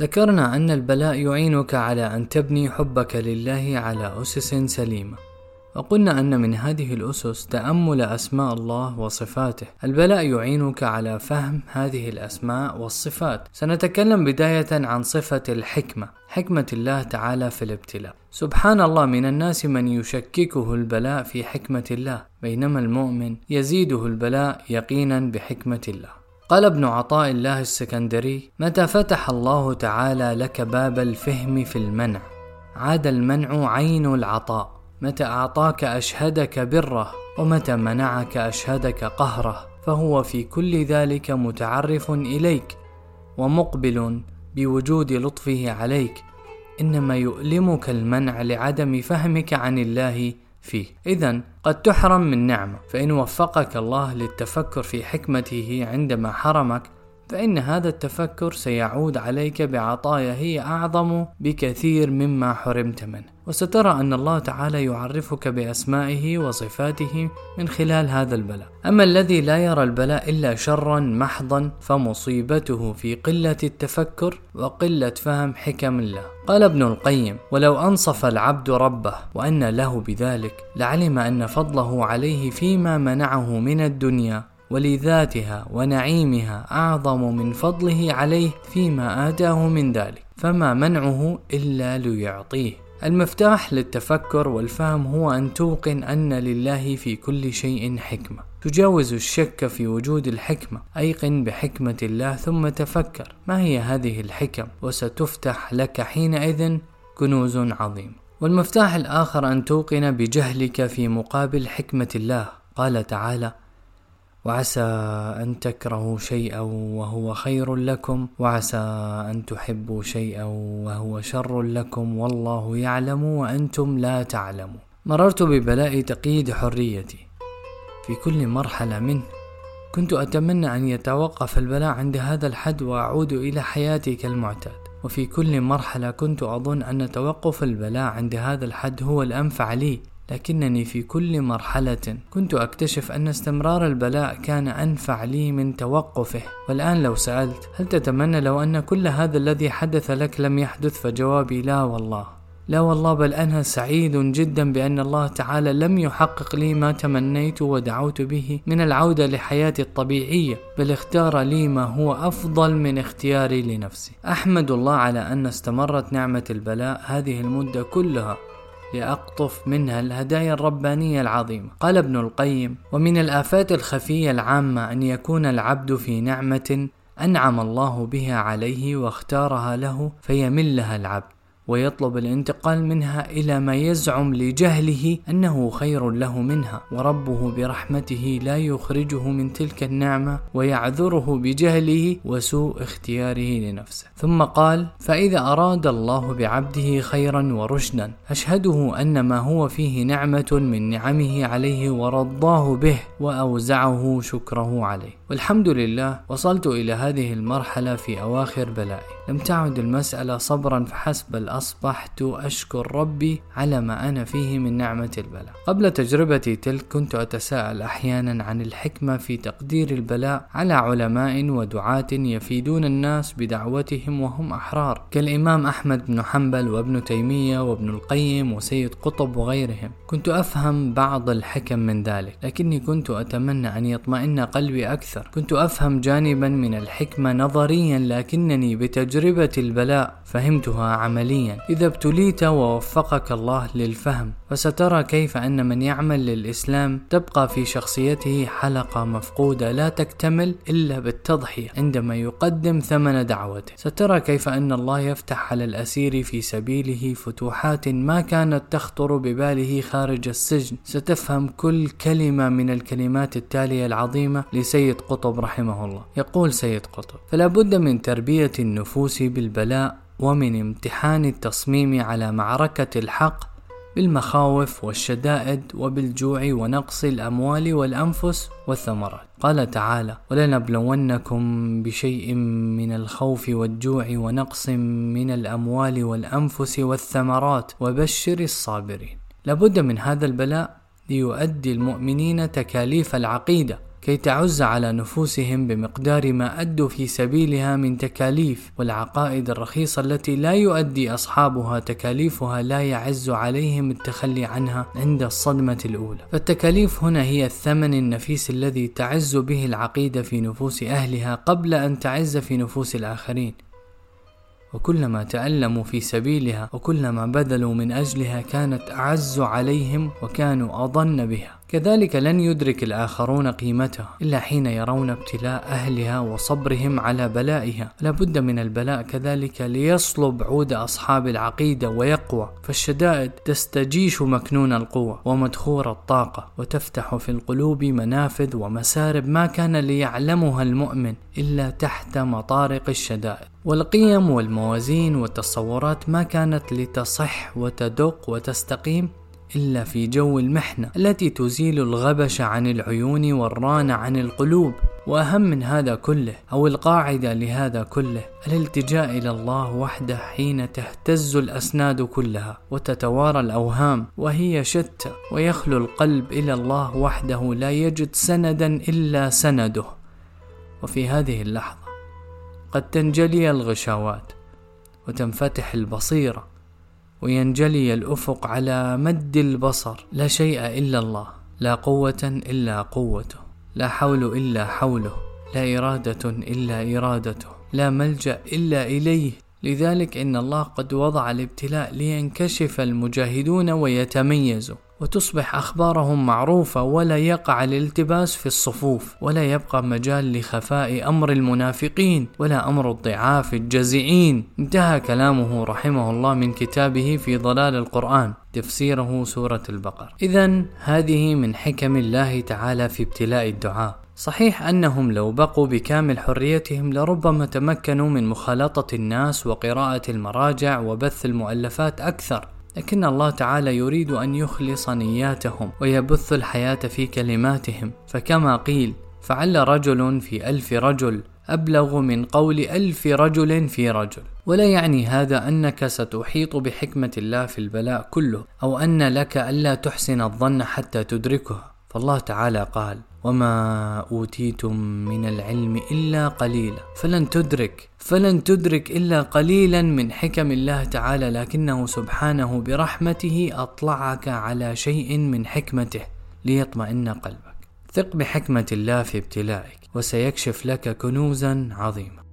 ذكرنا أن البلاء يعينك على أن تبني حبك لله على أسس سليمة وقلنا أن من هذه الأسس تأمل أسماء الله وصفاته. البلاء يعينك على فهم هذه الأسماء والصفات. سنتكلم بداية عن صفة الحكمة حكمة الله تعالى في الابتلاء. سبحان الله من الناس من يشككه البلاء في حكمة الله بينما المؤمن يزيده البلاء يقينا بحكمة الله. قال ابن عطاء الله السكندري متى فتح الله تعالى لك باب الفهم في المنع؟ عاد المنع عين العطاء. متى أعطاك أشهدك بره ومتى منعك أشهدك قهره فهو في كل ذلك متعرف إليك ومقبل بوجود لطفه عليك. إنما يؤلمك المنع لعدم فهمك عن الله فيه. إذا قد تحرم من نعمة فإن وفقك الله للتفكر في حكمته عندما حرمك فإن هذا التفكر سيعود عليك بعطايا هي أعظم بكثير مما حرمت منه. وسترى أن الله تعالى يعرفك بأسمائه وصفاته من خلال هذا البلاء. أما الذي لا يرى البلاء إلا شرا محضا فمصيبته في قلة التفكر وقلة فهم حكم الله. قال ابن القيم ولو أنصف العبد ربه وأن له بذلك لعلم أن فضله عليه فيما منعه من الدنيا ولذاتها ونعيمها أعظم من فضله عليه فيما آتاه من ذلك فما منعه إلا ليعطيه. المفتاح للتفكر والفهم هو أن توقن أن لله في كل شيء حكمة. تجاوز الشك في وجود الحكمة أيقن بحكمة الله ثم تفكر ما هي هذه الحكم؟ وستفتح لك حينئذ كنوز عظيمة والمفتاح الآخر أن توقن بجهلك في مقابل حكمة الله. قال تعالى وعسى أن تكرهوا شيئا وهو خير لكم وعسى أن تحبوا شيئا وهو شر لكم والله يعلم وأنتم لا تعلمون. مررت ببلاء تقييد حريتي في كل مرحلة منه. كنت أتمنى أن يتوقف البلاء عند هذا الحد وأعود إلى حياتي كالمعتاد. وفي كل مرحلة كنت أظن أن توقف البلاء عند هذا الحد هو الأنفع لي. لكنني في كل مرحلة كنت أكتشف أن استمرار البلاء كان أنفع لي من توقفه. والآن لو سألت هل تتمنى لو أن كل هذا الذي حدث لك لم يحدث؟ فجوابي لا والله. لا والله بل أنا سعيد جدا بأن الله تعالى لم يحقق لي ما تمنيت ودعوت به من العودة لحياتي الطبيعية بل اختار لي ما هو أفضل من اختياري لنفسي. أحمد الله على أن استمرت نعمة البلاء هذه المدة كلها. لأقطف منها الهدايا الربانية العظيمة. قال ابن القيم ومن الآفات الخفية العامة أن يكون العبد في نعمة أنعم الله بها عليه واختارها له فيملها العبد ويطلب الانتقال منها إلى ما يزعم لجهله أنه خير له منها وربه برحمته لا يخرجه من تلك النعمة ويعذره بجهله وسوء اختياره لنفسه. ثم قال فإذا أراد الله بعبده خيرا ورشدا أشهده أن ما هو فيه نعمة من نعمه عليه ورضاه به وأوزعه شكره عليه. والحمد لله وصلت إلى هذه المرحلة في أواخر بلائي. لم تعد المسألة صبرا فحسب بل أصبحت أشكر ربي على ما أنا فيه من نعمة البلاء. قبل تجربتي تلك كنت أتساءل أحيانا عن الحكمة في تقدير البلاء على علماء ودعاة يفيدون الناس بدعوتهم وهم أحرار كالإمام أحمد بن حنبل وابن تيمية وابن القيم وسيد قطب وغيرهم. كنت أفهم بعض الحكم من ذلك لكني كنت أتمنى أن يطمئن قلبي أكثر. كنت أفهم جانبا من الحكمة نظريا لكنني بتجربة البلاء فهمتها عمليا. إذا ابتليت ووفقك الله للفهم فسترى كيف أن من يعمل للإسلام تبقى في شخصيته حلقة مفقودة لا تكتمل إلا بالتضحية عندما يقدم ثمن دعوته. سترى كيف أن الله يفتح على الأسير في سبيله فتوحات ما كانت تخطر بباله خارج السجن. ستفهم كل كلمة من الكلمات التالية العظيمة لسيد قطب رحمه الله. يقول سيد قطب فلا بد من تربية النفوس بالبلاء ومن امتحان التصميم على معركة الحق بالمخاوف والشدائد وبالجوع ونقص الأموال والأنفس والثمرات. قال تعالى ولنبلونكم بشيء من الخوف والجوع ونقص من الأموال والأنفس والثمرات وبشر الصابرين. لابد من هذا البلاء ليؤدي المؤمنين تكاليف العقيدة. كي تعز على نفوسهم بمقدار ما أدوا في سبيلها من تكاليف والعقائد الرخيصة التي لا يؤدي أصحابها تكاليفها لا يعز عليهم التخلي عنها عند الصدمة الأولى. فالتكاليف هنا هي الثمن النفيس الذي تعز به العقيدة في نفوس أهلها قبل أن تعز في نفوس الآخرين. وكلما تألموا في سبيلها وكلما بذلوا من أجلها كانت أعز عليهم وكانوا أضن بها. كذلك لن يدرك الآخرون قيمتها إلا حين يرون ابتلاء أهلها وصبرهم على بلائها. لابد من البلاء كذلك ليصلب عود أصحاب العقيدة ويقوى. فالشدائد تستجيش مكنون القوة ومدخور الطاقة وتفتح في القلوب منافذ ومسارب ما كان ليعلمها المؤمن إلا تحت مطارق الشدائد. والقيم والموازين والتصورات ما كانت لتصح وتدق وتستقيم إلا في جو المحنة التي تزيل الغبش عن العيون والران عن القلوب. وأهم من هذا كله أو القاعدة لهذا كله الالتجاء إلى الله وحده حين تهتز الأسناد كلها وتتوارى الأوهام وهي شتى ويخلو القلب إلى الله وحده لا يجد سندا إلا سنده. وفي هذه اللحظة قد تنجلي الغشاوات وتنفتح البصيرة وينجلي الأفق على مد البصر. لا شيء إلا الله لا قوة إلا قوته لا حول إلا حوله لا إرادة إلا إرادته لا ملجأ إلا إليه. لذلك إن الله قد وضع الابتلاء لينكشف المجاهدون ويتميزوا. وتصبح أخبارهم معروفة ولا يقع الالتباس في الصفوف ولا يبقى مجال لخفاء أمر المنافقين ولا أمر الضعاف الجزعين انتهى كلامه رحمه الله من كتابه في ضلال القرآن تفسيره سورة البقر إذا هذه من حكم الله تعالى في ابتلاء الدعاء. صحيح أنهم لو بقوا بكامل حريتهم لربما تمكنوا من مخالطة الناس وقراءة المراجع وبث المؤلفات أكثر. لكن الله تعالى يريد أن يخلص نياتهم ويبث الحياة في كلماتهم. فكما قيل فعل رجل في ألف رجل أبلغ من قول ألف رجل في رجل ولا يعني هذا أنك ستحيط بحكمة الله في البلاء كله أو أن لك ألا تحسن الظن حتى تدركه. فالله تعالى قال وما أوتيتم من العلم إلا قليلا. فلن تدرك فلن تدرك إلا قليلا من حكم الله تعالى لكنه سبحانه برحمته أطلعك على شيء من حكمته. ليطمئن قلبك. ثق بحكمة الله في ابتلائك وسيكشف لك كنوزا عظيمه